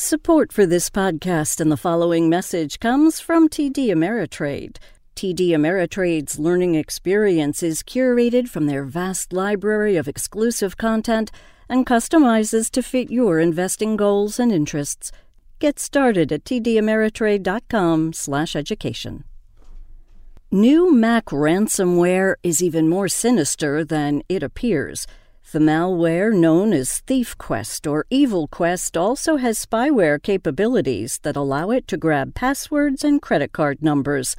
Support for this podcast and the following message comes from TD Ameritrade. TD Ameritrade's learning experience is curated from their vast library of exclusive content and customizes to fit your investing goals and interests. Get started at tdameritrade.com/education. New Mac ransomware is even more sinister than it appears. The malware known as ThiefQuest or EvilQuest also has spyware capabilities that allow it to grab passwords and credit card numbers.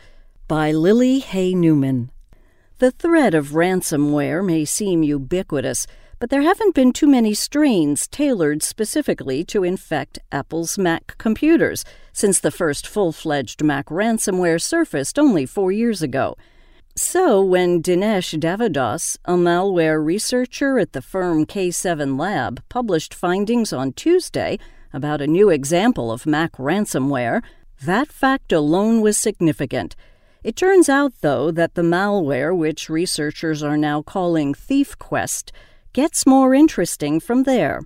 By Lily Hay Newman. The threat of ransomware may seem ubiquitous, but there haven't been too many strains tailored specifically to infect Apple's Mac computers since the first full fledged Mac ransomware surfaced only four years ago. So, when Dinesh Devadas, a malware researcher at the firm K7 Lab, published findings on Tuesday about a new example of Mac ransomware, that fact alone was significant. It turns out, though, that the malware, which researchers are now calling ThiefQuest, gets more interesting from there.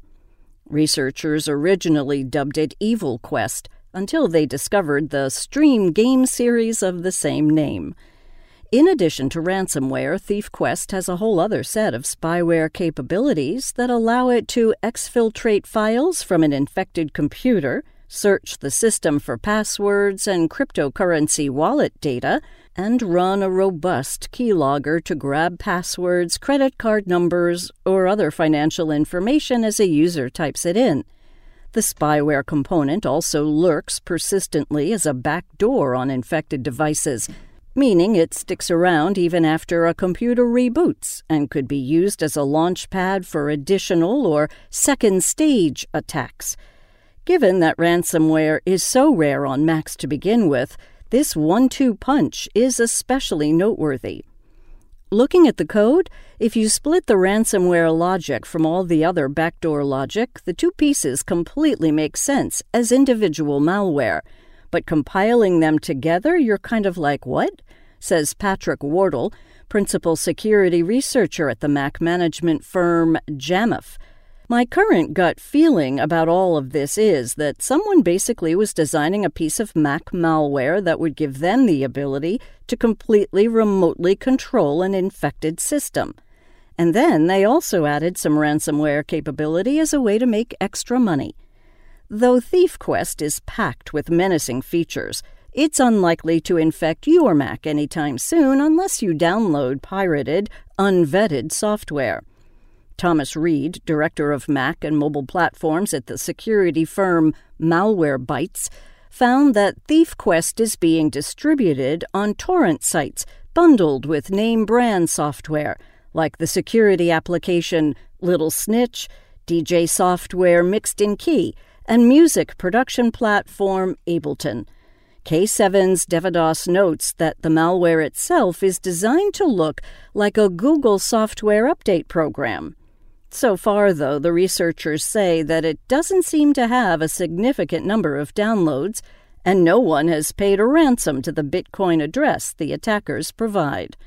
Researchers originally dubbed it EvilQuest until they discovered the Steam game series of the same name. In addition to ransomware, ThiefQuest has a whole other set of spyware capabilities that allow it to exfiltrate files from an infected computer, search the system for passwords and cryptocurrency wallet data, and run a robust keylogger to grab passwords, credit card numbers, or other financial information as a user types it in. The spyware component also lurks persistently as a backdoor on infected devices meaning it sticks around even after a computer reboots and could be used as a launch pad for additional or second stage attacks. Given that ransomware is so rare on Macs to begin with, this one two punch is especially noteworthy. Looking at the code, if you split the ransomware logic from all the other backdoor logic, the two pieces completely make sense as individual malware. But compiling them together, you're kind of like, what? Says Patrick Wardle, principal security researcher at the Mac management firm Jamf. My current gut feeling about all of this is that someone basically was designing a piece of Mac malware that would give them the ability to completely remotely control an infected system. And then they also added some ransomware capability as a way to make extra money. Though ThiefQuest is packed with menacing features, it's unlikely to infect your Mac anytime soon unless you download pirated, unvetted software. Thomas Reed, director of Mac and mobile platforms at the security firm Malwarebytes, found that ThiefQuest is being distributed on torrent sites bundled with name brand software, like the security application Little Snitch, DJ Software Mixed in Key, and music production platform Ableton. K7's Devadas notes that the malware itself is designed to look like a Google software update program. So far, though, the researchers say that it doesn't seem to have a significant number of downloads, and no one has paid a ransom to the Bitcoin address the attackers provide.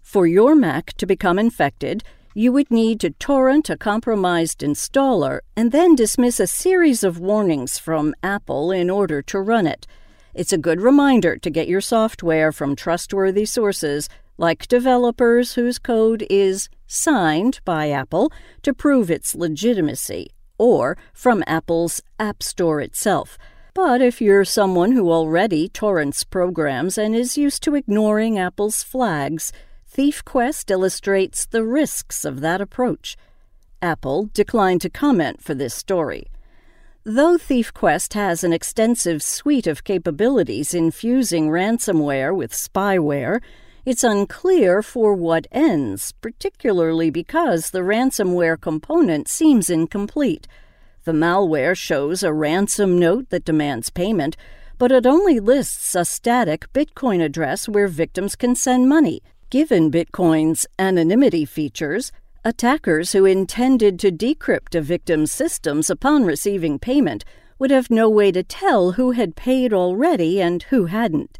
For your Mac to become infected, you would need to torrent a compromised installer and then dismiss a series of warnings from Apple in order to run it. It's a good reminder to get your software from trustworthy sources like developers whose code is signed by Apple to prove its legitimacy, or from Apple's App Store itself. But if you're someone who already torrents programs and is used to ignoring Apple's flags, ThiefQuest illustrates the risks of that approach. Apple declined to comment for this story. Though ThiefQuest has an extensive suite of capabilities infusing ransomware with spyware, it's unclear for what ends, particularly because the ransomware component seems incomplete. The malware shows a ransom note that demands payment, but it only lists a static Bitcoin address where victims can send money. Given Bitcoin's anonymity features, attackers who intended to decrypt a victim's systems upon receiving payment would have no way to tell who had paid already and who hadn't.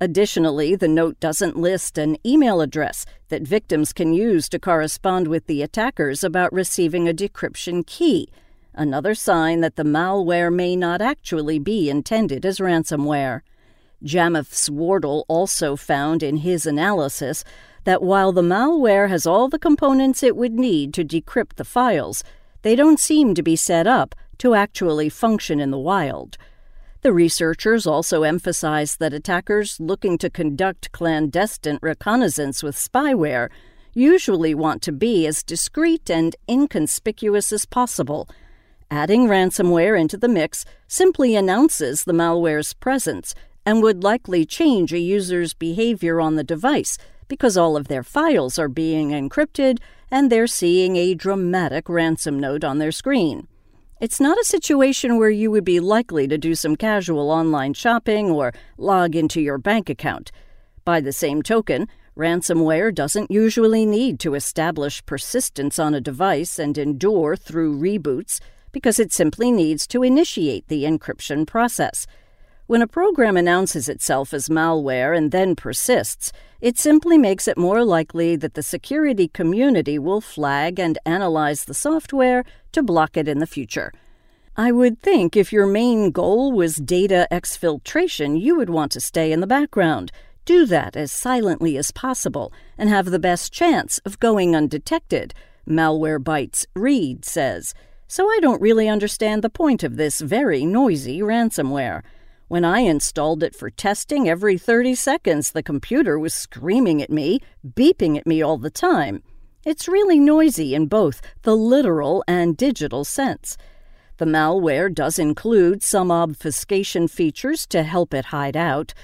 Additionally, the note doesn't list an email address that victims can use to correspond with the attackers about receiving a decryption key, another sign that the malware may not actually be intended as ransomware. Jamf's Wardle also found in his analysis that while the malware has all the components it would need to decrypt the files, they don't seem to be set up to actually function in the wild. The researchers also emphasize that attackers looking to conduct clandestine reconnaissance with spyware usually want to be as discreet and inconspicuous as possible. Adding ransomware into the mix simply announces the malware's presence and would likely change a user's behavior on the device because all of their files are being encrypted and they're seeing a dramatic ransom note on their screen. It's not a situation where you would be likely to do some casual online shopping or log into your bank account. By the same token, ransomware doesn't usually need to establish persistence on a device and endure through reboots because it simply needs to initiate the encryption process. When a program announces itself as malware and then persists, it simply makes it more likely that the security community will flag and analyze the software to block it in the future. I would think if your main goal was data exfiltration, you would want to stay in the background. Do that as silently as possible and have the best chance of going undetected, Malwarebytes Reed says. So I don't really understand the point of this very noisy ransomware. When I installed it for testing, every 30 seconds the computer was screaming at me, beeping at me all the time. It's really noisy in both the literal and digital sense. The malware does include some obfuscation features to help it hide out.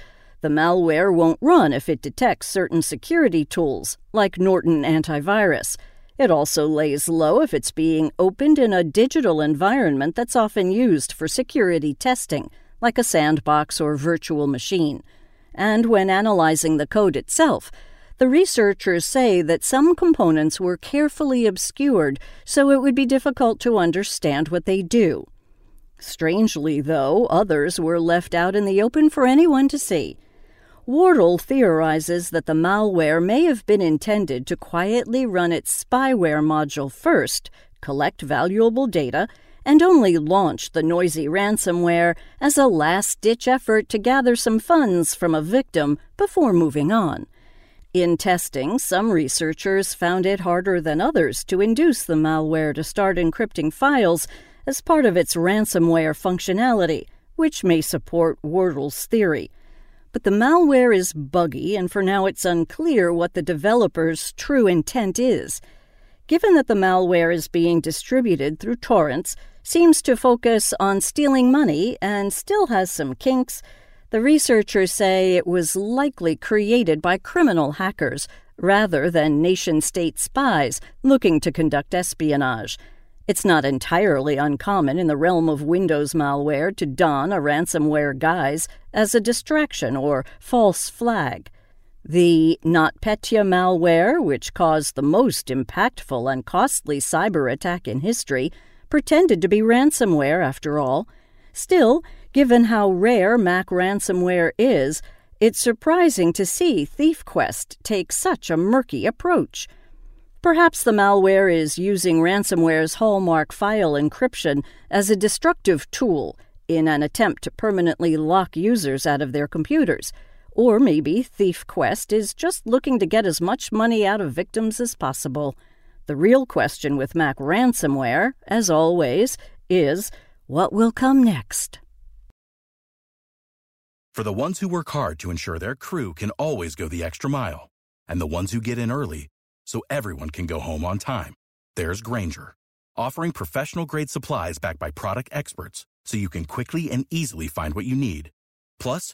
The malware won't run if it detects certain security tools, like Norton Antivirus. It also lays low if it's being opened in a digital environment that's often used for security testing like a sandbox or virtual machine. And when analyzing the code itself, the researchers say that some components were carefully obscured so it would be difficult to understand what they do. Strangely, though, others were left out in the open for anyone to see. Wardle theorizes that the malware may have been intended to quietly run its spyware module first, collect valuable data, and only launched the noisy ransomware as a last ditch effort to gather some funds from a victim before moving on. In testing, some researchers found it harder than others to induce the malware to start encrypting files as part of its ransomware functionality, which may support Wardle's theory. But the malware is buggy, and for now it's unclear what the developer's true intent is. Given that the malware is being distributed through torrents, seems to focus on stealing money and still has some kinks, the researchers say it was likely created by criminal hackers rather than nation state spies looking to conduct espionage. It's not entirely uncommon in the realm of Windows malware to don a ransomware guise as a distraction or false flag. The NotPetya malware, which caused the most impactful and costly cyber attack in history, pretended to be ransomware after all. Still, given how rare Mac ransomware is, it's surprising to see ThiefQuest take such a murky approach. Perhaps the malware is using ransomware's hallmark file encryption as a destructive tool in an attempt to permanently lock users out of their computers. Or maybe Thief Quest is just looking to get as much money out of victims as possible. The real question with Mac ransomware, as always, is what will come next? For the ones who work hard to ensure their crew can always go the extra mile, and the ones who get in early so everyone can go home on time, there's Grainger, offering professional grade supplies backed by product experts so you can quickly and easily find what you need. Plus,